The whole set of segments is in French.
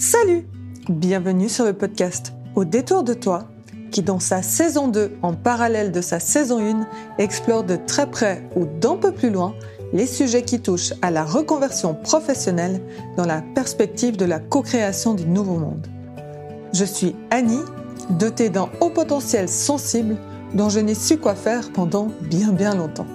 Salut Bienvenue sur le podcast Au détour de toi, qui dans sa saison 2, en parallèle de sa saison 1, explore de très près ou d'un peu plus loin les sujets qui touchent à la reconversion professionnelle dans la perspective de la co-création du nouveau monde. Je suis Annie, dotée d'un haut potentiel sensible dont je n'ai su quoi faire pendant bien bien longtemps.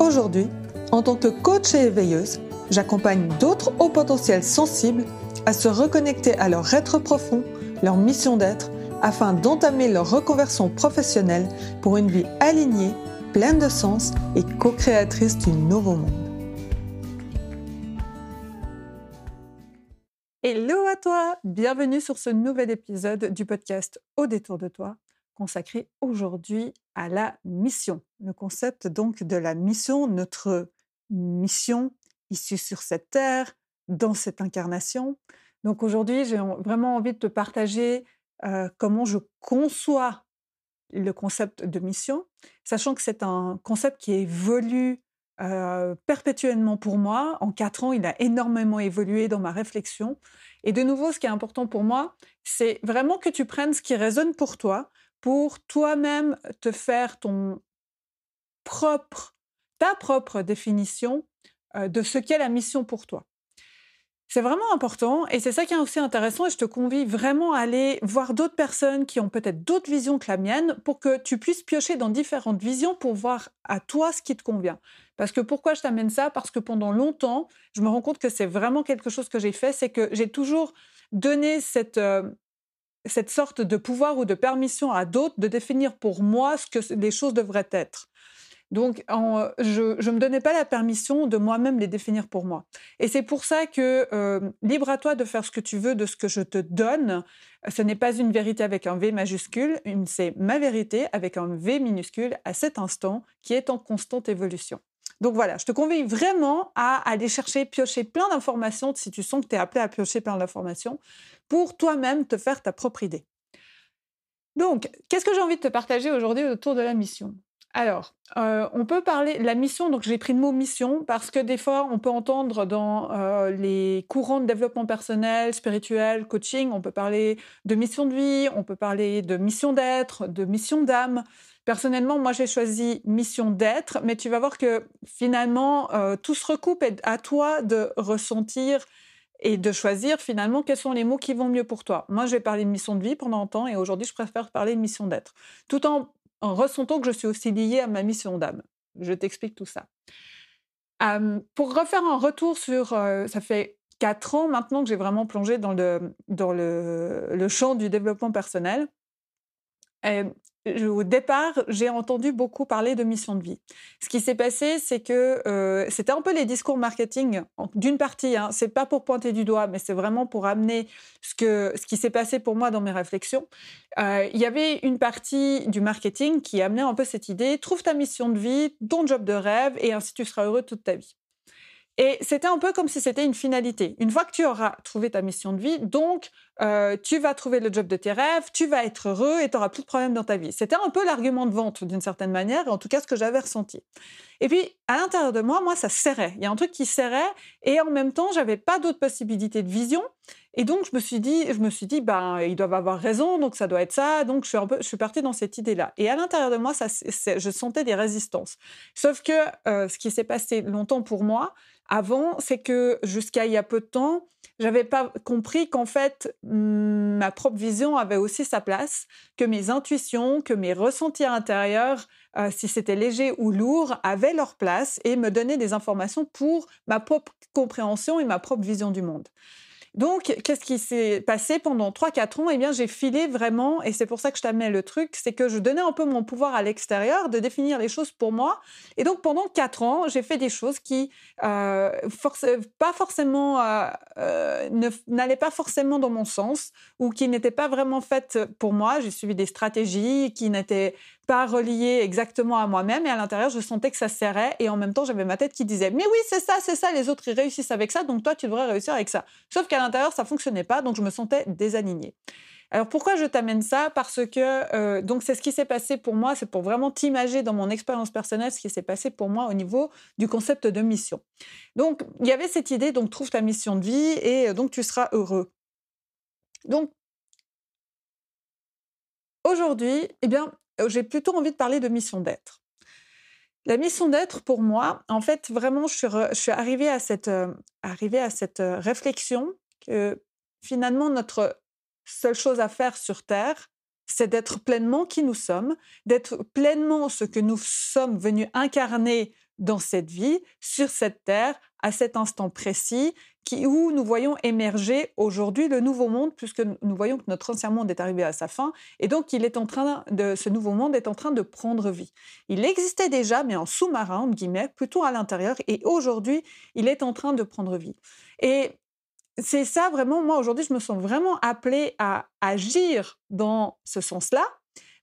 Aujourd'hui, en tant que coach et éveilleuse, j'accompagne d'autres hauts potentiels sensibles à se reconnecter à leur être profond, leur mission d'être, afin d'entamer leur reconversion professionnelle pour une vie alignée, pleine de sens et co-créatrice du nouveau monde. Hello à toi, bienvenue sur ce nouvel épisode du podcast Au détour de toi, consacré aujourd'hui à la mission. Le concept donc de la mission, notre mission issue sur cette terre, dans cette incarnation. Donc aujourd'hui, j'ai vraiment envie de te partager comment je conçois le concept de mission, sachant que c'est un concept qui évolue perpétuellement pour moi. En quatre ans, il a énormément évolué dans ma réflexion. Et de nouveau, ce qui est important pour moi, c'est vraiment que tu prennes ce qui résonne pour toi, pour toi-même te faire ton propre, ta propre définition de ce qu'est la mission pour toi. C'est vraiment important et c'est ça qui est aussi intéressant et je te convie vraiment à aller voir d'autres personnes qui ont peut-être d'autres visions que la mienne pour que tu puisses piocher dans différentes visions pour voir à toi ce qui te convient. Parce que pourquoi je t'amène ça? Parce que pendant longtemps, je me rends compte que c'est vraiment quelque chose que j'ai fait, c'est que j'ai toujours donné cette, euh, cette sorte de pouvoir ou de permission à d'autres de définir pour moi ce que les choses devraient être. Donc, je ne me donnais pas la permission de moi-même les définir pour moi. Et c'est pour ça que euh, libre à toi de faire ce que tu veux de ce que je te donne. Ce n'est pas une vérité avec un V majuscule, c'est ma vérité avec un V minuscule à cet instant qui est en constante évolution. Donc voilà, je te convie vraiment à aller chercher, piocher plein d'informations si tu sens que tu es appelé à piocher plein d'informations pour toi-même te faire ta propre idée. Donc, qu'est-ce que j'ai envie de te partager aujourd'hui autour de la mission? Alors, euh, on peut parler la mission. Donc, j'ai pris le mot mission parce que des fois, on peut entendre dans euh, les courants de développement personnel, spirituel, coaching, on peut parler de mission de vie, on peut parler de mission d'être, de mission d'âme. Personnellement, moi, j'ai choisi mission d'être, mais tu vas voir que finalement, euh, tout se recoupe et à toi de ressentir et de choisir finalement quels sont les mots qui vont mieux pour toi. Moi, je vais parler de mission de vie pendant longtemps et aujourd'hui, je préfère parler de mission d'être. Tout en en ressentant que je suis aussi liée à ma mission d'âme. Je t'explique tout ça. pour refaire un retour sur, ça fait quatre ans maintenant que j'ai vraiment plongé dans le, dans le champ du développement personnel au départ, j'ai entendu beaucoup parler de mission de vie. Ce qui s'est passé, c'est que euh, c'était un peu les discours marketing d'une partie. Hein, c'est pas pour pointer du doigt, mais c'est vraiment pour amener ce que ce qui s'est passé pour moi dans mes réflexions. Euh, il y avait une partie du marketing qui amenait un peu cette idée trouve ta mission de vie, ton job de rêve, et ainsi tu seras heureux toute ta vie. Et c'était un peu comme si c'était une finalité. Une fois que tu auras trouvé ta mission de vie, donc euh, tu vas trouver le job de tes rêves, tu vas être heureux et tu n'auras plus de problèmes dans ta vie. C'était un peu l'argument de vente d'une certaine manière, en tout cas ce que j'avais ressenti. Et puis à l'intérieur de moi, moi ça serrait. Il y a un truc qui serrait et en même temps j'avais pas d'autres possibilités de vision. Et donc je me suis dit, je me suis dit, ben ils doivent avoir raison, donc ça doit être ça. Donc je suis un peu, je suis partie dans cette idée-là. Et à l'intérieur de moi, ça, je sentais des résistances. Sauf que euh, ce qui s'est passé longtemps pour moi, avant, c'est que jusqu'à il y a peu de temps, j'avais pas compris qu'en fait mmh, ma propre vision avait aussi sa place, que mes intuitions, que mes ressentis intérieurs, euh, si c'était léger ou lourd, avaient leur place et me donnaient des informations pour ma propre compréhension et ma propre vision du monde. Donc, qu'est-ce qui s'est passé pendant 3-4 ans? Eh bien, j'ai filé vraiment, et c'est pour ça que je t'amène le truc, c'est que je donnais un peu mon pouvoir à l'extérieur de définir les choses pour moi. Et donc, pendant 4 ans, j'ai fait des choses qui euh, pas forcément, euh, n'allaient pas forcément dans mon sens, ou qui n'étaient pas vraiment faites pour moi. J'ai suivi des stratégies qui n'étaient pas relié exactement à moi-même et à l'intérieur, je sentais que ça serrait et en même temps, j'avais ma tête qui disait "Mais oui, c'est ça, c'est ça, les autres ils réussissent avec ça, donc toi tu devrais réussir avec ça." Sauf qu'à l'intérieur, ça fonctionnait pas, donc je me sentais désalignée. Alors pourquoi je t'amène ça? Parce que euh, donc c'est ce qui s'est passé pour moi, c'est pour vraiment t'imager dans mon expérience personnelle ce qui s'est passé pour moi au niveau du concept de mission. Donc il y avait cette idée donc trouve ta mission de vie et euh, donc tu seras heureux. Donc aujourd'hui, eh bien j'ai plutôt envie de parler de mission d'être. La mission d'être, pour moi, en fait, vraiment, je suis, arrivée à cette, euh, à cette euh, réflexion que finalement, notre seule chose à faire sur Terre, c'est d'être pleinement qui nous sommes, d'être pleinement ce que nous sommes venus incarner dans cette vie, sur cette terre, à cet instant précis, où nous voyons émerger aujourd'hui le nouveau monde, puisque nous voyons que notre ancien monde est arrivé à sa fin, et donc est en train de, ce nouveau monde est en train de prendre vie. Il existait déjà, mais en sous-marin, entre guillemets, plutôt à l'intérieur, et aujourd'hui, il est en train de prendre vie. Et c'est ça vraiment, moi aujourd'hui, je me sens vraiment appelée à agir dans ce sens-là,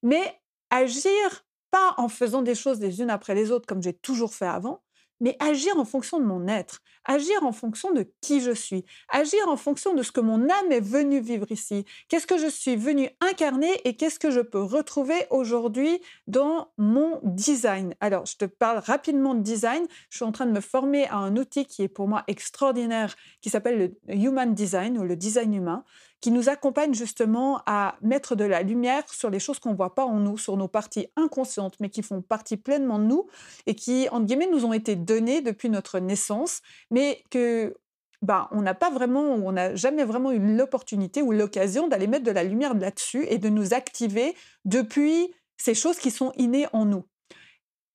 mais agir pas en faisant des choses les unes après les autres comme j'ai toujours fait avant, mais agir en fonction de mon être, agir en fonction de qui je suis, agir en fonction de ce que mon âme est venue vivre ici, qu'est-ce que je suis venue incarner et qu'est-ce que je peux retrouver aujourd'hui dans mon design? Alors, je te parle rapidement de design. Je suis en train de me former à un outil qui est pour moi extraordinaire, qui s'appelle le Human Design ou le design humain qui nous accompagne justement à mettre de la lumière sur les choses qu'on ne voit pas en nous, sur nos parties inconscientes, mais qui font partie pleinement de nous et qui, entre guillemets, nous ont été données depuis notre naissance, mais que bah, on n'a pas vraiment, on n'a jamais vraiment eu l'opportunité ou l'occasion d'aller mettre de la lumière là-dessus et de nous activer depuis ces choses qui sont innées en nous.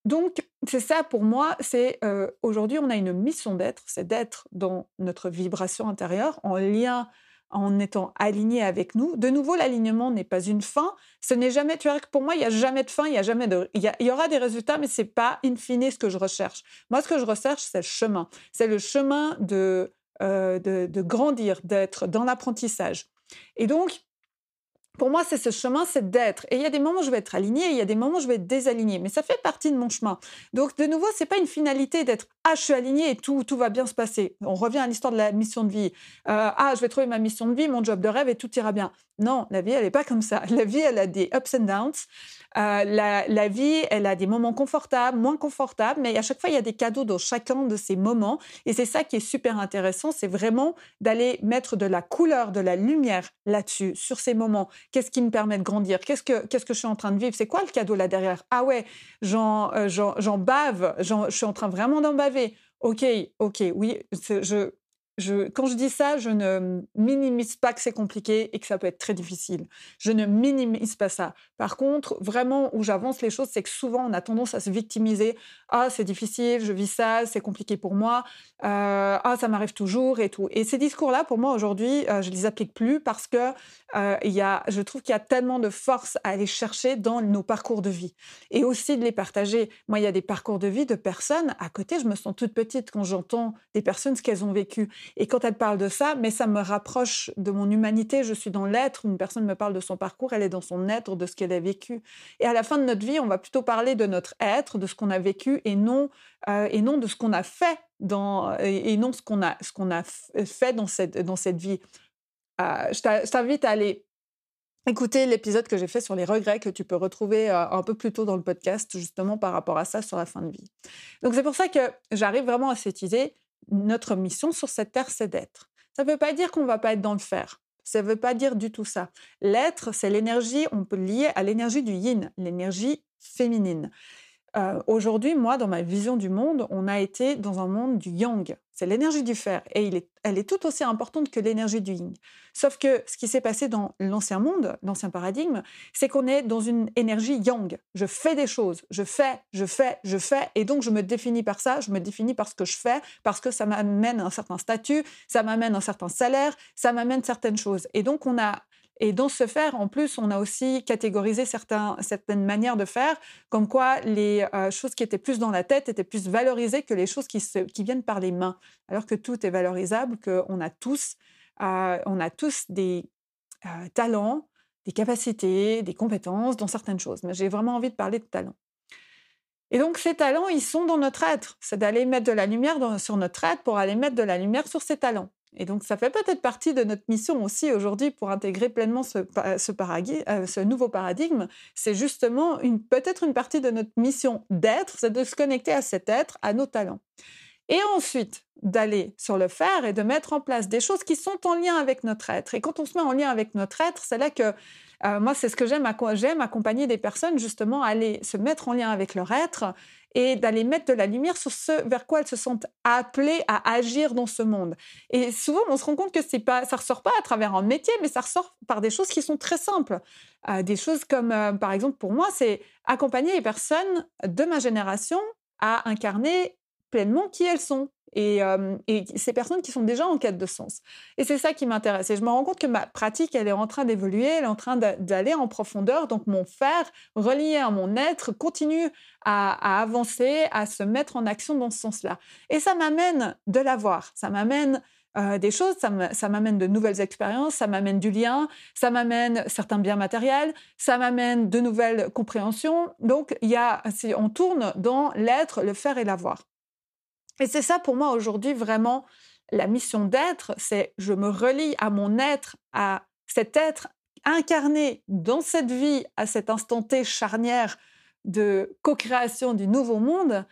Donc, c'est ça pour moi, c'est euh, aujourd'hui on a une mission d'être, c'est d'être dans notre vibration intérieure en lien en étant aligné avec nous. De nouveau, l'alignement n'est pas une fin. Ce n'est jamais, tu vois, pour moi, il n'y a jamais de fin, il y a jamais de, il y, aura des résultats, mais c'est pas in fine ce que je recherche. Moi, ce que je recherche, c'est le chemin. C'est le chemin de, euh, de, de grandir, d'être dans l'apprentissage. Et donc, pour moi, c'est ce chemin, c'est d'être. Et il y a des moments où je vais être alignée, il y a des moments où je vais être désaligné. Mais ça fait partie de mon chemin. Donc, de nouveau, c'est pas une finalité d'être ah, je suis alignée et tout, tout va bien se passer. On revient à l'histoire de la mission de vie. Euh, ah, je vais trouver ma mission de vie, mon job de rêve et tout ira bien. Non, la vie, elle n'est pas comme ça. La vie, elle a des ups and downs. Euh, la, vie, elle a des moments confortables, moins confortables, mais à chaque fois, il y a des cadeaux dans chacun de ces moments. Et c'est ça qui est super intéressant, c'est vraiment d'aller mettre de la couleur, de la lumière là-dessus, sur ces moments. Qu'est-ce qui me permet de grandir? Qu'est-ce que, que je suis en train de vivre? C'est quoi le cadeau là derrière? Ah ouais, j'en, euh, bave, je suis en train vraiment d'en baver. Ok, ok, oui, je, quand je dis ça, je ne minimise pas que c'est compliqué et que ça peut être très difficile. Je ne minimise pas ça. Par contre, vraiment, où j'avance les choses, c'est que souvent, on a tendance à se victimiser. Ah, c'est difficile, je vis ça, c'est compliqué pour moi. Euh, ah, ça m'arrive toujours et tout. Et ces discours-là, pour moi, aujourd'hui, euh, je les applique plus parce que euh, y a, je trouve qu'il y a tellement de force à aller chercher dans nos parcours de vie et aussi de les partager. Moi, il y a des parcours de vie de personnes à côté. Je me sens toute petite quand j'entends des personnes ce qu'elles ont vécu. Et quand elles parlent de ça, mais ça me rapproche de mon humanité. Je suis dans l'être. Une personne me parle de son parcours, elle est dans son être, de ce qu'elle a vécu. Et à la fin de notre vie, on va plutôt parler de notre être, de ce qu'on a vécu, et non euh, et non de ce qu'on a fait dans et non ce qu'on a ce qu'on a fait dans cette dans cette vie. Euh, je t'invite à aller écouter l'épisode que j'ai fait sur les regrets que tu peux retrouver euh, un peu plus tôt dans le podcast, justement par rapport à ça sur la fin de vie. Donc c'est pour ça que j'arrive vraiment à cette idée, notre mission sur cette terre, c'est d'être. Ça ne veut pas dire qu'on ne va pas être dans le faire. Ça ne veut pas dire du tout ça. L'être, c'est l'énergie, on peut lier à l'énergie du yin, l'énergie féminine. Euh, aujourd'hui, moi, dans ma vision du monde, on a été dans un monde du yang. C'est l'énergie du fer. Et elle est tout aussi importante que l'énergie du yin. Sauf que ce qui s'est passé dans l'ancien monde, l'ancien paradigme, c'est qu'on est dans une énergie yang. Je fais des choses. Je fais, je fais, je fais. Et donc, je me définis par ça. Je me définis par ce que je fais, parce que ça m'amène un certain statut, ça m'amène un certain salaire, ça m'amène certaines choses. Et donc, on a et dans ce faire, en plus, on a aussi catégorisé certaines manières de faire, comme quoi les euh, choses qui étaient plus dans la tête étaient plus valorisées que les choses qui, qui viennent par les mains, alors que tout est valorisable, qu'on a tous, euh, on a tous des euh, talents, des capacités, des compétences dans certaines choses. Mais j'ai vraiment envie de parler de talents. Et donc ces talents, ils sont dans notre être. C'est d'aller mettre de la lumière sur notre être pour aller mettre de la lumière sur ces talents. Et donc, ça fait peut-être partie de notre mission aussi aujourd'hui pour intégrer pleinement ce, euh, nouveau paradigme. C'est justement peut-être une partie de notre mission d'être, c'est de se connecter à cet être, à nos talents. Et ensuite, d'aller sur le faire et de mettre en place des choses qui sont en lien avec notre être. Et quand on se met en lien avec notre être, c'est là que euh, moi, c'est ce que j'aime, j'aime accompagner des personnes justement à aller se mettre en lien avec leur être et d'aller mettre de la lumière sur ce vers quoi elles se sentent appelées à agir dans ce monde. Et souvent, on se rend compte que c'est pas, ça ressort pas à travers un métier, mais ça ressort par des choses qui sont très simples. Euh, des choses comme, euh, par exemple, pour moi, c'est accompagner les personnes de ma génération à incarner pleinement qui elles sont et, ces personnes qui sont déjà en quête de sens. Et c'est ça qui m'intéresse. Et je me rends compte que ma pratique, elle est en train d'évoluer, elle est en train d'aller en profondeur. Donc mon faire, relié à mon être, continue à, avancer, à se mettre en action dans ce sens-là. Et ça m'amène de l'avoir, ça m'amène des choses, ça m'amène de nouvelles expériences, ça m'amène du lien, ça m'amène certains biens matériels, ça m'amène de nouvelles compréhensions. Donc, il y a, on tourne dans l'être, le faire et l'avoir. Et c'est ça pour moi aujourd'hui vraiment la mission d'être, c'est je me relie à mon être, à cet être incarné dans cette vie, à cet instant T charnière de co-création du nouveau monde,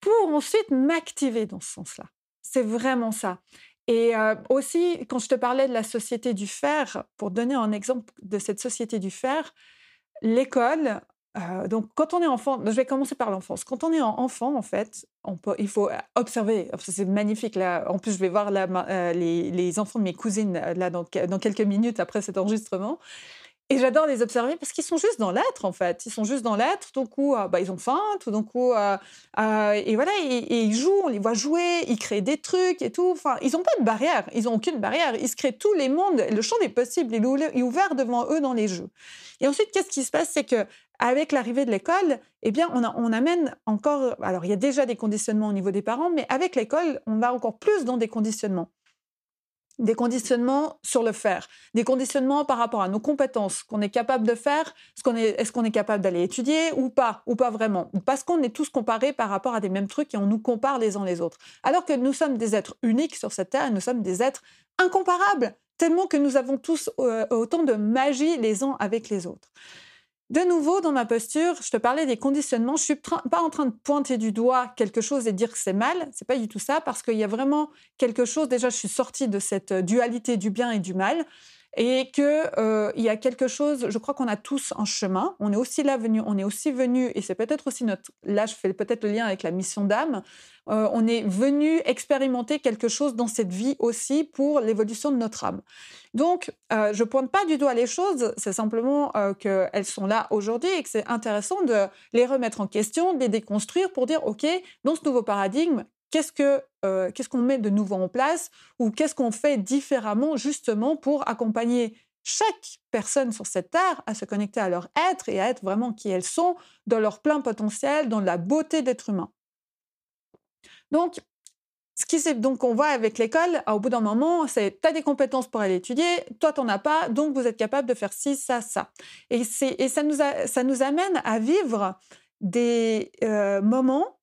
pour ensuite m'activer dans ce sens-là. C'est vraiment ça. Et euh, aussi, quand je te parlais de la société du fer, pour donner un exemple de cette société du fer, l'école, donc, quand on est enfant, je vais commencer par l'enfance. Quand on est enfant, en fait, il faut observer. C'est magnifique. Là. En plus, je vais voir les, enfants de mes cousines là, dans, quelques minutes après cet enregistrement. Et j'adore les observer parce qu'ils sont juste dans l'être, en fait. Ils sont juste dans l'être. Coup, bah, ils ont faim. Tout d'un et voilà, et, ils jouent. On les voit jouer. Ils créent des trucs et tout. Enfin, ils n'ont pas de barrière. Ils n'ont aucune barrière. Ils se créent tous les mondes. Le champ des possibles il est ouvert devant eux dans les jeux. Et ensuite, qu'est-ce qui se passe? C'est que avec l'arrivée de l'école, eh bien, on, amène encore. Alors, il y a déjà des conditionnements au niveau des parents, mais avec l'école, on va encore plus dans des conditionnements des conditionnements sur le faire, des conditionnements par rapport à nos compétences, qu'on est capable de faire, est-ce qu'on est, est, qu'on est capable d'aller étudier ou pas, ou pas vraiment, parce qu'on est tous comparés par rapport à des mêmes trucs et on nous compare les uns les autres. Alors que nous sommes des êtres uniques sur cette terre et nous sommes des êtres incomparables, tellement que nous avons tous euh, autant de magie les uns avec les autres. De nouveau, dans ma posture, je te parlais des conditionnements. Je suis pas en train de pointer du doigt quelque chose et dire que c'est mal. C'est pas du tout ça, parce qu'il y a vraiment quelque chose. Déjà, je suis sortie de cette dualité du bien et du mal et que euh, il y a quelque chose. Je crois qu'on a tous un chemin. On est aussi là venu. On est aussi venu et c'est peut-être aussi notre. Là, je fais peut-être le lien avec la mission d'âme. Euh, on est venu expérimenter quelque chose dans cette vie aussi pour l'évolution de notre âme. Donc, euh, je pointe pas du doigt les choses. C'est simplement qu'elles sont là aujourd'hui et que c'est intéressant de les remettre en question, de les déconstruire pour dire ok, dans ce nouveau paradigme, qu'est-ce que euh, qu'est-ce qu'on met de nouveau en place ou qu'est-ce qu'on fait différemment justement pour accompagner chaque personne sur cette terre à se connecter à leur être et à être vraiment qui elles sont dans leur plein potentiel, dans la beauté d'être humain. Donc, ce qui c'est donc on voit avec l'école, au bout d'un moment, c'est tu as des compétences pour aller étudier, toi tu n'en as pas, donc vous êtes capable de faire ci, ça, ça. Et, et ça, nous ça nous amène à vivre des euh, moments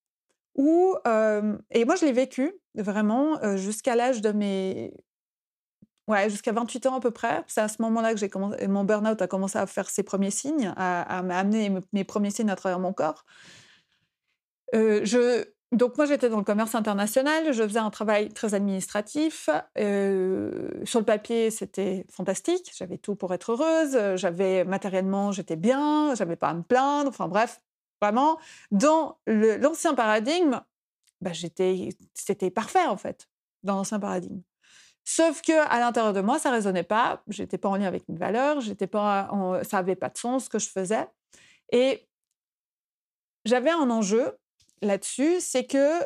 et moi je l'ai vécu vraiment jusqu'à l'âge de mes... Ouais, jusqu'à 28 ans à peu près. C'est à ce moment-là que commencé, mon burn-out a commencé à faire ses premiers signes, à, m'amener mes premiers signes à travers mon corps. donc moi j'étais dans le commerce international, je faisais un travail très administratif. sur le papier c'était fantastique, j'avais tout pour être heureuse, j'avais matériellement j'étais bien, j'avais pas à me plaindre, enfin bref, Vraiment, dans l'ancien paradigme, bah, c'était parfait en fait, dans l'ancien paradigme. Sauf que à l'intérieur de moi, ça résonnait pas. J'étais pas en lien avec mes valeurs. J'étais pas, ça avait pas de sens ce que je faisais. Et j'avais un enjeu là-dessus, c'est que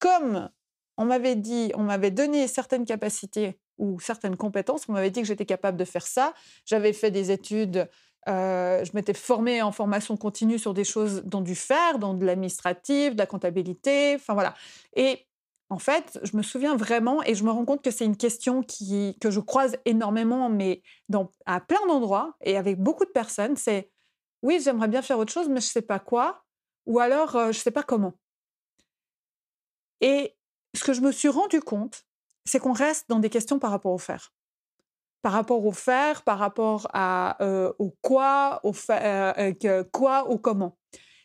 comme on m'avait dit, on m'avait donné certaines capacités ou certaines compétences, on m'avait dit que j'étais capable de faire ça. J'avais fait des études euh, je m'étais formée en formation continue sur des choses dans du faire, dans de l'administratif, de la comptabilité, enfin voilà. Et en fait, je me souviens vraiment, et je me rends compte que c'est une question qui, que je croise énormément, mais à plein d'endroits et avec beaucoup de personnes, c'est oui, j'aimerais bien faire autre chose, mais je ne sais pas quoi, ou alors euh, je ne sais pas comment. Et ce que je me suis rendu compte, c'est qu'on reste dans des questions par rapport au faire. Par rapport au faire, par rapport à, au quoi, au quoi, au comment.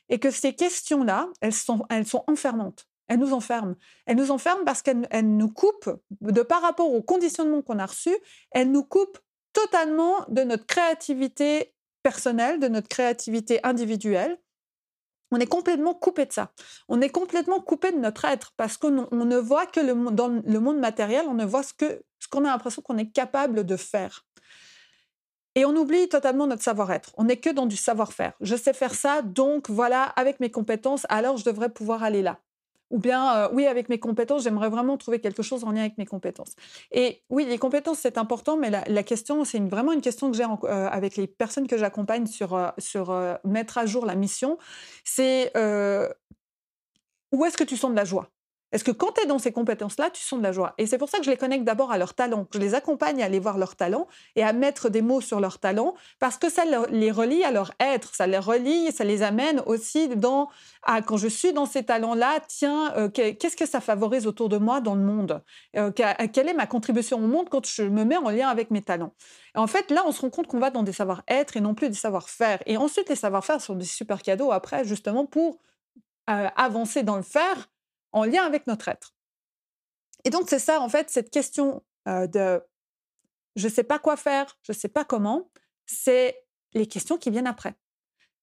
Et que ces questions-là, elles sont, elles sont enfermantes. Elles nous enferment. Elles nous enferment parce qu'elles nous coupent, de par rapport au conditionnement qu'on a reçu, elles nous coupent totalement de notre créativité personnelle, de notre créativité individuelle. On est complètement coupé de ça. On est complètement coupé de notre être parce qu'on ne voit que dans le monde matériel, on ne voit ce qu'on a l'impression qu'on est capable de faire. Et on oublie totalement notre savoir-être. On n'est que dans du savoir-faire. Je sais faire ça, donc voilà, avec mes compétences, alors je devrais pouvoir aller là. Ou bien, euh, oui, avec mes compétences, j'aimerais vraiment trouver quelque chose en lien avec mes compétences. Et oui, les compétences, c'est important, mais la, question, c'est vraiment une question que j'ai euh, avec les personnes que j'accompagne sur, euh, sur mettre à jour la mission. C'est où est-ce que tu sens de la joie? Est-ce que quand tu es dans ces compétences-là, tu sens de la joie. Et c'est pour ça que je les connecte d'abord à leurs talents, je les accompagne à aller voir leurs talents et à mettre des mots sur leurs talents, parce que ça les relie à leur être, ça les relie, ça les amène aussi dans, à, quand je suis dans ces talents-là, tiens, euh, qu'est-ce que ça favorise autour de moi dans le monde? Euh, Quelle est ma contribution au monde quand je me mets en lien avec mes talents? Et En fait, là, on se rend compte qu'on va dans des savoir-être et non plus des savoir-faire. Et ensuite, les savoir-faire sont des super cadeaux après, justement, pour euh, avancer dans le faire en lien avec notre être. Et donc, c'est ça, en fait, cette question de je ne sais pas quoi faire, je ne sais pas comment, c'est les questions qui viennent après.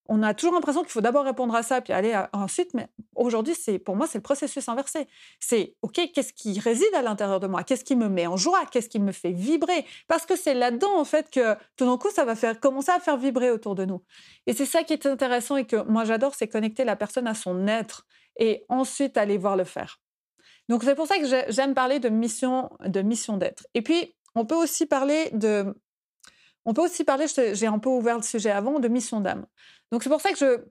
On a toujours l'impression qu'il faut d'abord répondre à ça, puis aller ensuite, mais aujourd'hui, c'est pour moi, c'est le processus inversé. C'est, OK, qu'est-ce qui réside à l'intérieur de moi? Qu'est-ce qui me met en joie? Qu'est-ce qui me fait vibrer? Parce que c'est là-dedans, en fait, que tout d'un coup, ça va faire, commencer à faire vibrer autour de nous. Et c'est ça qui est intéressant et que moi, j'adore, c'est connecter la personne à son être et ensuite aller voir le faire. Donc c'est pour ça que j'aime parler de mission de mission d'être. Et puis on peut aussi parler de on peut aussi parler j'ai un peu ouvert le sujet avant de mission d'âme. Donc c'est pour ça que je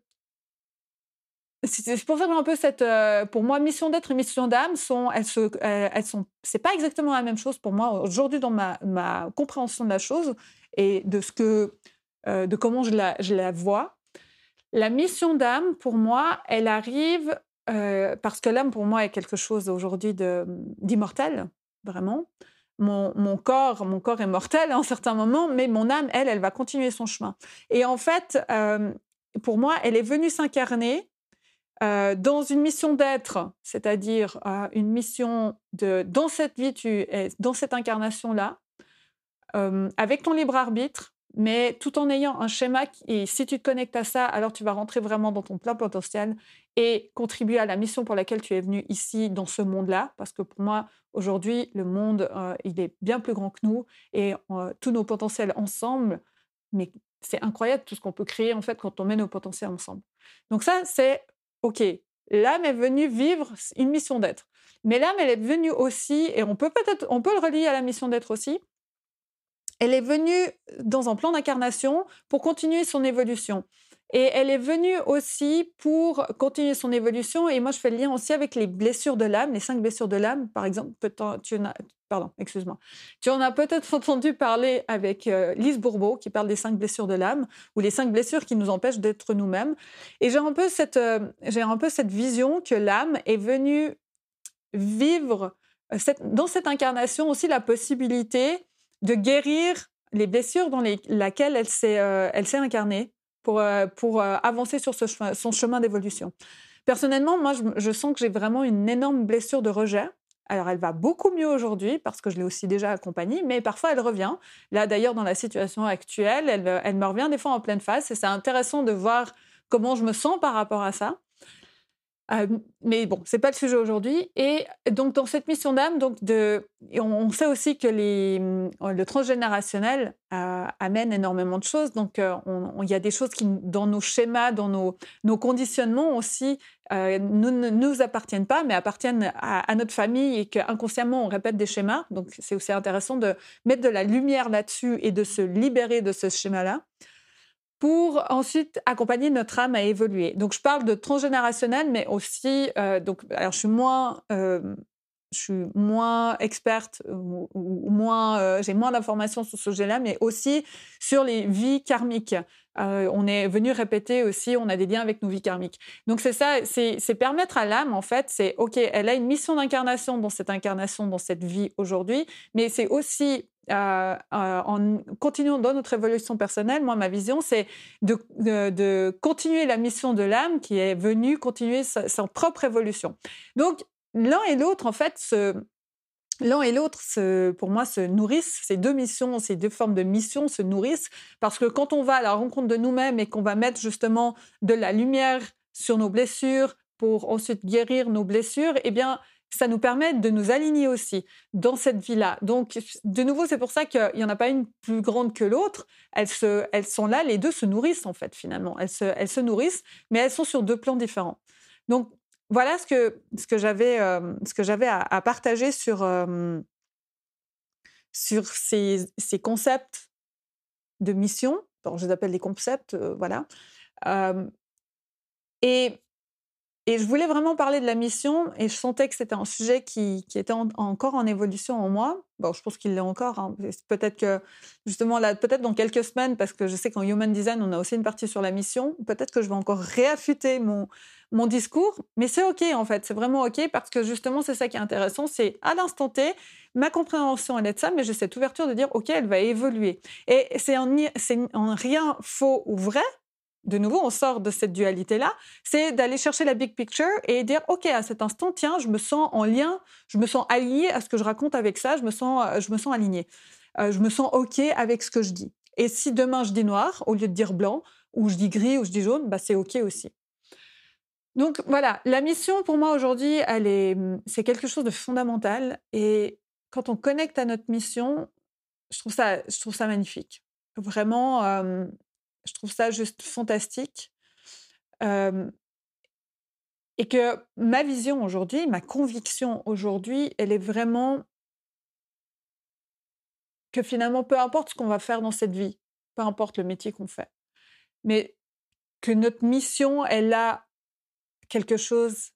c'est pour ça que un peu cette euh, pour moi mission d'être et mission d'âme sont elles se elles sont c'est pas exactement la même chose pour moi aujourd'hui dans ma, ma compréhension de la chose et de ce que euh, de comment je la, je la vois. La mission d'âme, pour moi, elle arrive parce que l'âme, pour moi, est quelque chose aujourd'hui d'immortel, vraiment. Mon, corps, mon corps est mortel à un certain moment, mais mon âme, elle, elle va continuer son chemin. Et en fait, pour moi, elle est venue s'incarner dans une mission d'être, c'est-à-dire une mission de dans cette vie, tu es dans cette incarnation-là, avec ton libre arbitre, mais tout en ayant un schéma et si tu te connectes à ça, alors tu vas rentrer vraiment dans ton plein potentiel et contribuer à la mission pour laquelle tu es venu ici dans ce monde-là, parce que pour moi aujourd'hui le monde euh, il est bien plus grand que nous et euh, tous nos potentiels ensemble, mais c'est incroyable tout ce qu'on peut créer en fait quand on met nos potentiels ensemble. Donc ça c'est ok, l'âme est venue vivre une mission d'être, mais l'âme elle est venue aussi et on peut peut-être on peut le relier à la mission d'être aussi elle est venue dans un plan d'incarnation pour continuer son évolution. Et elle est venue aussi pour continuer son évolution. Et moi, je fais le lien aussi avec les blessures de l'âme, les cinq blessures de l'âme. Par exemple, tu en as, pardon, excuse-moi. Tu en as peut-être entendu parler avec euh, Lise Bourbeau, qui parle des cinq blessures de l'âme, ou les cinq blessures qui nous empêchent d'être nous-mêmes. Et j'ai un peu cette, euh, un peu cette vision que l'âme est venue vivre euh, dans cette incarnation aussi la possibilité de guérir les blessures dans lesquelles elle s'est euh, incarnée pour, euh, pour euh, avancer sur son chemin d'évolution. Personnellement, moi, je, sens que j'ai vraiment une énorme blessure de rejet. Alors, elle va beaucoup mieux aujourd'hui parce que je l'ai aussi déjà accompagnée, mais parfois elle revient. Là, d'ailleurs, dans la situation actuelle, elle, elle me revient des fois en pleine face et c'est intéressant de voir comment je me sens par rapport à ça. Euh, mais bon, c'est pas le sujet aujourd'hui. Et donc dans cette mission d'âme, donc on, sait aussi que euh, le transgénérationnel euh, amène énormément de choses. Donc il y a des choses qui, dans nos schémas, dans nos, conditionnements aussi, ne nous, appartiennent pas, mais appartiennent à, à notre famille et qu'inconsciemment on répète des schémas. Donc c'est aussi intéressant de mettre de la lumière là-dessus et de se libérer de ce schéma-là pour ensuite accompagner notre âme à évoluer. Donc, je parle de transgénérationnel, mais aussi, euh, donc, alors je suis moins, euh, je suis moins experte ou, moins, j'ai moins d'informations sur ce sujet-là, mais aussi sur les vies karmiques. on est venu répéter aussi, on a des liens avec nos vies karmiques. Donc c'est ça, c'est permettre à l'âme, en fait, c'est OK, elle a une mission d'incarnation dans cette incarnation, dans cette vie aujourd'hui, mais c'est aussi euh, euh, en continuant dans notre évolution personnelle, moi, ma vision, c'est de, continuer la mission de l'âme qui est venue continuer sa, propre évolution. Donc, l'un et l'autre, en fait, l'un et l'autre, pour moi, se nourrissent. Ces deux missions, ces deux formes de mission se nourrissent parce que quand on va à la rencontre de nous-mêmes et qu'on va mettre justement de la lumière sur nos blessures pour ensuite guérir nos blessures, eh bien, ça nous permet de nous aligner aussi dans cette vie-là. Donc, de nouveau, c'est pour ça qu'il n'y en a pas une plus grande que l'autre. Elles, elles sont là, les deux se nourrissent en fait, finalement. Elles se, elles se nourrissent, mais elles sont sur deux plans différents. Donc, voilà ce que, ce que j'avais euh, à, à, partager sur, euh, sur ces, ces, concepts de mission. je les appelle des concepts, euh, voilà. et et je voulais vraiment parler de la mission et je sentais que c'était un sujet qui, qui était encore en évolution en moi. Bon, je pense qu'il l'est encore. Hein. Peut-être que, justement, là, peut-être dans quelques semaines, parce que je sais qu'en Human Design, on a aussi une partie sur la mission, peut-être que je vais encore réaffûter mon, mon discours. Mais c'est OK, en fait. C'est vraiment OK parce que, justement, c'est ça qui est intéressant. C'est à l'instant T, ma compréhension, elle est de ça, mais j'ai cette ouverture de dire, OK, elle va évoluer. Et c'est en, en rien faux ou vrai, de nouveau, on sort de cette dualité-là, c'est d'aller chercher la big picture et dire, OK, à cet instant, tiens, je me sens en lien, je me sens allié à ce que je raconte avec ça, je me sens, euh, je me sens aligné. Euh, je me sens OK avec ce que je dis. Et si demain je dis noir, au lieu de dire blanc, ou je dis gris, ou je dis jaune, bah, c'est OK aussi. Donc voilà, la mission pour moi aujourd'hui, elle est, c'est quelque chose de fondamental. Et quand on connecte à notre mission, je trouve ça, je trouve ça magnifique. Vraiment, euh, je trouve ça juste fantastique. et que ma vision aujourd'hui, ma conviction aujourd'hui, elle est vraiment que finalement, peu importe ce qu'on va faire dans cette vie, peu importe le métier qu'on fait, mais que notre mission, elle a quelque chose,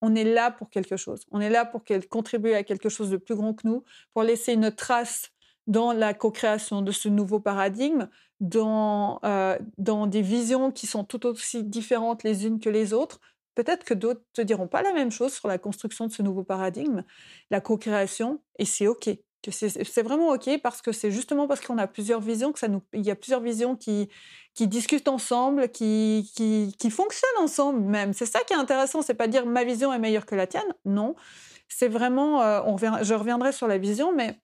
on est là pour quelque chose, on est là pour qu'elle contribue à quelque chose de plus grand que nous, pour laisser une trace dans la co-création de ce nouveau paradigme, dans, euh, dans des visions qui sont tout aussi différentes les unes que les autres. Peut-être que d'autres ne diront pas la même chose sur la construction de ce nouveau paradigme, la co-création, et c'est OK. C'est vraiment OK parce que c'est justement parce qu'on a plusieurs visions que ça nous, il y a plusieurs visions qui, discutent ensemble, qui, fonctionnent ensemble même. C'est ça qui est intéressant. C'est pas dire ma vision est meilleure que la tienne. Non. C'est vraiment, euh, je reviendrai sur la vision, mais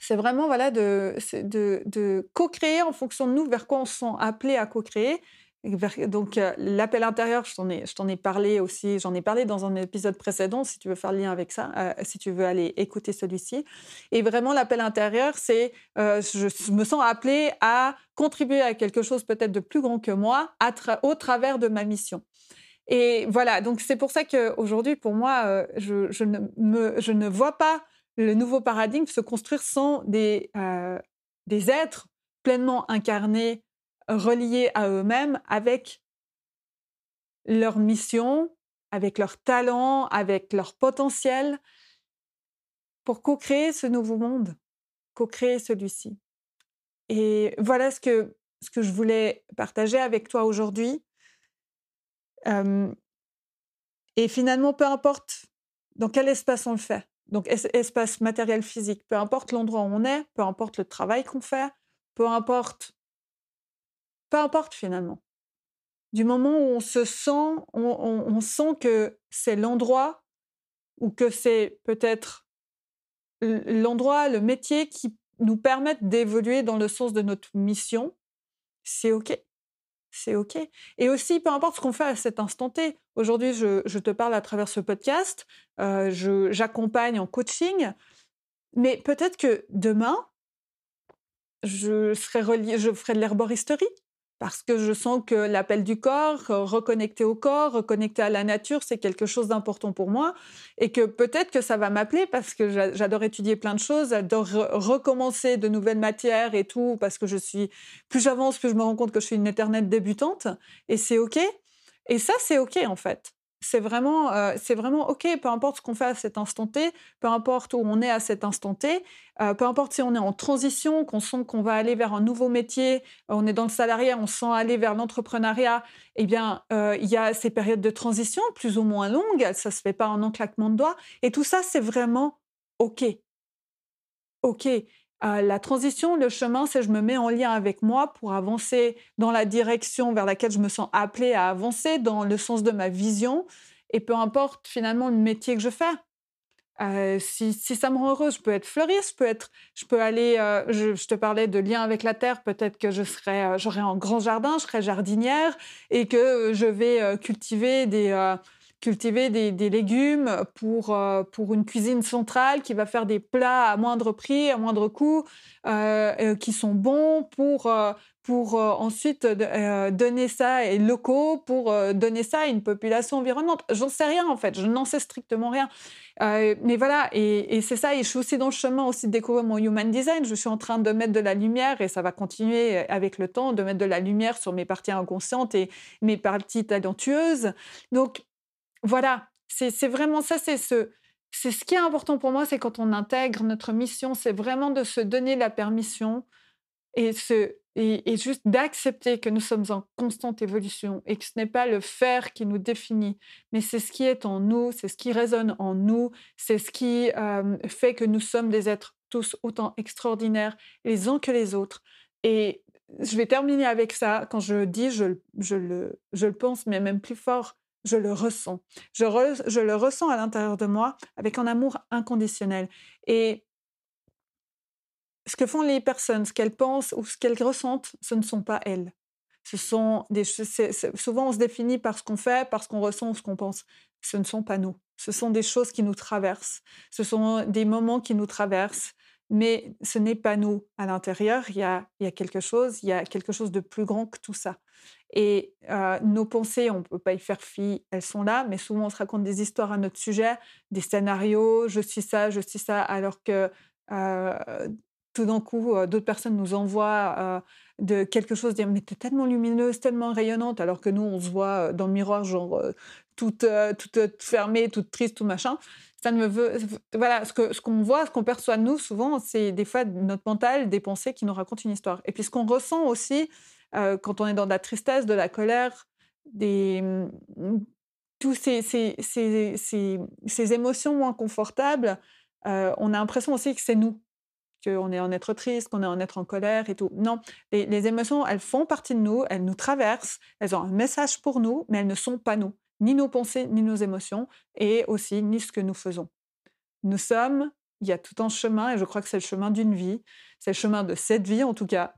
c'est vraiment voilà, de, de, co-créer en fonction de nous vers quoi on se sent appelé à co-créer. Donc, euh, l'appel intérieur, je t'en ai, ai, parlé aussi, j'en ai parlé dans un épisode précédent, si tu veux faire le lien avec ça, euh, si tu veux aller écouter celui-ci. Et vraiment, l'appel intérieur, c'est euh, je me sens appelé à contribuer à quelque chose peut-être de plus grand que moi au travers de ma mission. Et voilà, donc c'est pour ça qu'aujourd'hui, pour moi, je, je, ne me, je ne vois pas le nouveau paradigme se construire sans des, euh, des êtres pleinement incarnés, reliés à eux-mêmes, avec leur mission, avec leur talent, avec leur potentiel, pour co-créer ce nouveau monde, co-créer celui-ci. Et voilà ce que, ce que je voulais partager avec toi aujourd'hui. et finalement, peu importe dans quel espace on le fait, donc espace matériel physique, peu importe l'endroit où on est, peu importe le travail qu'on fait, peu importe, peu importe finalement. Du moment où on se sent, on, sent que c'est l'endroit ou que c'est peut-être l'endroit, le métier qui nous permettent d'évoluer dans le sens de notre mission, c'est OK c'est OK. Et aussi, peu importe ce qu'on fait à cet instant T. Aujourd'hui, je, te parle à travers ce podcast, euh, j'accompagne en coaching, mais peut-être que demain, je, serai je ferai de l'herboristerie parce que je sens que l'appel du corps, reconnecter au corps, reconnecter à la nature, c'est quelque chose d'important pour moi et que peut-être que ça va m'appeler parce que j'adore étudier plein de choses, j'adore recommencer de nouvelles matières et tout parce que je suis plus j'avance, plus je me rends compte que je suis une éternelle débutante et c'est OK. Et ça c'est OK en fait. C'est vraiment, euh, c'est vraiment OK, peu importe ce qu'on fait à cet instant T, peu importe où on est à cet instant T, euh, peu importe si on est en transition, qu'on sent qu'on va aller vers un nouveau métier, on est dans le salariat, on sent aller vers l'entrepreneuriat, eh bien, euh, il y a ces périodes de transition plus ou moins longues, ça se fait pas en un claquement de doigts, et tout ça, c'est vraiment OK. OK la transition, le chemin, c'est je me mets en lien avec moi pour avancer dans la direction vers laquelle je me sens appelée à avancer, dans le sens de ma vision, et peu importe finalement le métier que je fais. Euh, si, ça me rend heureuse, je peux être fleuriste, je peux être, je peux aller. Euh, je, te parlais de lien avec la terre. Peut-être que je euh, j'aurais un grand jardin, je serais jardinière et que je vais cultiver des cultiver des, légumes pour, euh, pour une cuisine centrale qui va faire des plats à moindre prix, à moindre coût, euh, euh, qui sont bons pour, pour ensuite donner ça et locaux, pour donner ça à une population environnante. J'en sais rien en fait, je n'en sais strictement rien. mais voilà, et, et c'est ça, et je suis aussi dans le chemin aussi de découvrir mon human design. Je suis en train de mettre de la lumière, et ça va continuer avec le temps, de mettre de la lumière sur mes parties inconscientes et mes parties talentueuses. Donc, voilà, c'est vraiment ça, c'est ce, c'est ce qui est important pour moi, c'est quand on intègre notre mission, c'est vraiment de se donner la permission et, et, juste d'accepter que nous sommes en constante évolution et que ce n'est pas le faire qui nous définit, mais c'est ce qui est en nous, c'est ce qui résonne en nous, c'est ce qui fait que nous sommes des êtres tous autant extraordinaires les uns que les autres. Et je vais terminer avec ça. Quand je dis, je, je, le, je le pense, mais même plus fort, je le ressens. Je, le ressens à l'intérieur de moi avec un amour inconditionnel. Et ce que font les personnes, ce qu'elles pensent ou ce qu'elles ressentent, ce ne sont pas elles. Ce sont des souvent on se définit par ce qu'on fait, par ce qu'on ressent ou ce qu'on pense. Ce ne sont pas nous. Ce sont des choses qui nous traversent. Ce sont des moments qui nous traversent. Mais ce n'est pas nous. À l'intérieur, il y a, quelque chose, il y a quelque chose de plus grand que tout ça. Et nos pensées, on ne peut pas y faire fi, elles sont là, mais souvent on se raconte des histoires à notre sujet, des scénarios, je suis ça, je suis ça, alors que tout d'un coup, d'autres personnes nous envoient de quelque chose, dire mais t'es tellement lumineuse, tellement rayonnante, alors que nous on se voit dans le miroir genre toute, toute fermée, toute triste, tout machin. Ça ne veut, voilà, ce que ce qu'on voit, ce qu'on perçoit nous souvent, c'est des fois notre mental, des pensées qui nous racontent une histoire. Et puis ce qu'on ressent aussi, euh, quand on est dans de la tristesse, de la colère, des, mmh, tous ces, ces, ces, ces, émotions moins confortables, euh, on a l'impression aussi que c'est nous, qu'on est en être triste, qu'on est en être en colère et tout. Non, les, émotions, elles font partie de nous, elles nous traversent, elles ont un message pour nous, mais elles ne sont pas nous, ni nos pensées, ni nos émotions, et aussi ni ce que nous faisons. Nous sommes, il y a tout un chemin, et je crois que c'est le chemin d'une vie, c'est le chemin de cette vie en tout cas,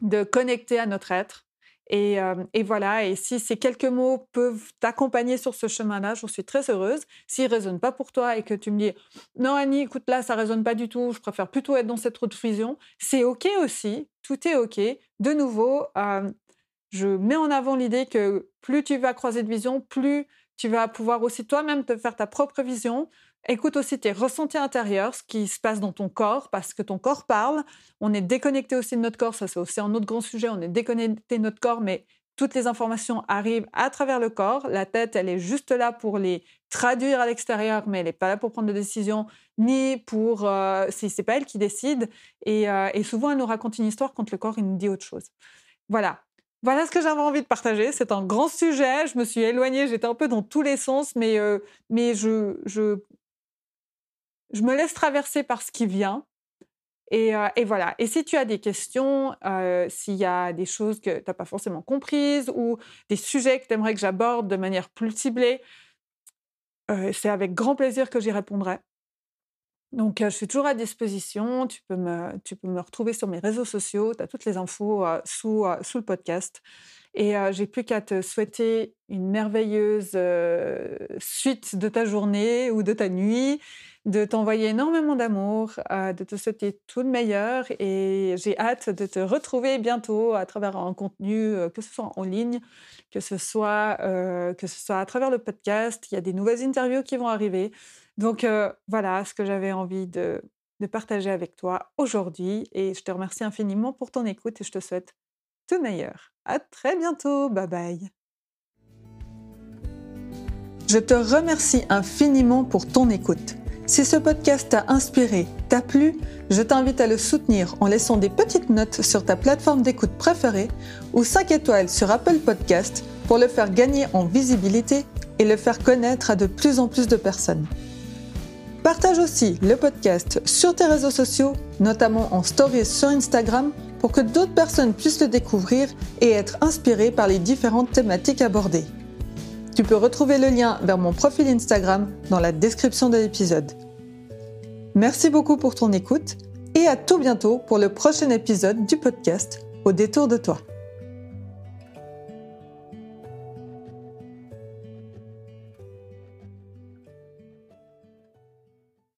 de connecter à notre être. Et, voilà, et si ces quelques mots peuvent t'accompagner sur ce chemin-là, j'en suis très heureuse. S'ils ne résonnent pas pour toi et que tu me dis non Annie, écoute là, ça résonne pas du tout, je préfère plutôt être dans cette autre vision, c'est ok aussi, tout est ok. De nouveau, je mets en avant l'idée que plus tu vas croiser de vision, plus tu vas pouvoir aussi toi-même te faire ta propre vision, Écoute aussi tes ressentis intérieurs, ce qui se passe dans ton corps, parce que ton corps parle. On est déconnecté aussi de notre corps, ça c'est aussi un autre grand sujet. On est déconnecté de notre corps, mais toutes les informations arrivent à travers le corps. La tête, elle est juste là pour les traduire à l'extérieur, mais elle n'est pas là pour prendre des décisions, ni pour... Euh, c'est pas elle qui décide. Euh, et, souvent, elle nous raconte une histoire quand le corps, il nous dit autre chose. Voilà. Voilà ce que j'avais envie de partager. C'est un grand sujet. Je me suis éloignée, j'étais un peu dans tous les sens, mais, euh, mais je, je je me laisse traverser par ce qui vient. Et, euh, voilà. Et si tu as des questions, euh, s'il y a des choses que tu n'as pas forcément comprises ou des sujets que tu aimerais que j'aborde de manière plus ciblée, c'est avec grand plaisir que j'y répondrai. Donc, je suis toujours à disposition. Tu peux me, retrouver sur mes réseaux sociaux. Tu as toutes les infos sous, le podcast. Et j'ai plus qu'à te souhaiter une merveilleuse suite de ta journée ou de ta nuit de t'envoyer énormément d'amour, euh, de te souhaiter tout le meilleur et j'ai hâte de te retrouver bientôt à travers un contenu, euh, que ce soit en ligne, euh, que ce soit à travers le podcast. Il y a des nouvelles interviews qui vont arriver. Donc voilà ce que j'avais envie de, partager avec toi aujourd'hui et je te remercie infiniment pour ton écoute et je te souhaite tout le meilleur. À très bientôt. Bye bye. Je te remercie infiniment pour ton écoute. Si ce podcast t'a inspiré, t'a plu, je t'invite à le soutenir en laissant des petites notes sur ta plateforme d'écoute préférée ou 5 étoiles sur Apple Podcast pour le faire gagner en visibilité et le faire connaître à de plus en plus de personnes. Partage aussi le podcast sur tes réseaux sociaux, notamment en stories sur Instagram, pour que d'autres personnes puissent le découvrir et être inspirées par les différentes thématiques abordées. Tu peux retrouver le lien vers mon profil Instagram dans la description de l'épisode. Merci beaucoup pour ton écoute et à tout bientôt pour le prochain épisode du podcast Au détour de toi.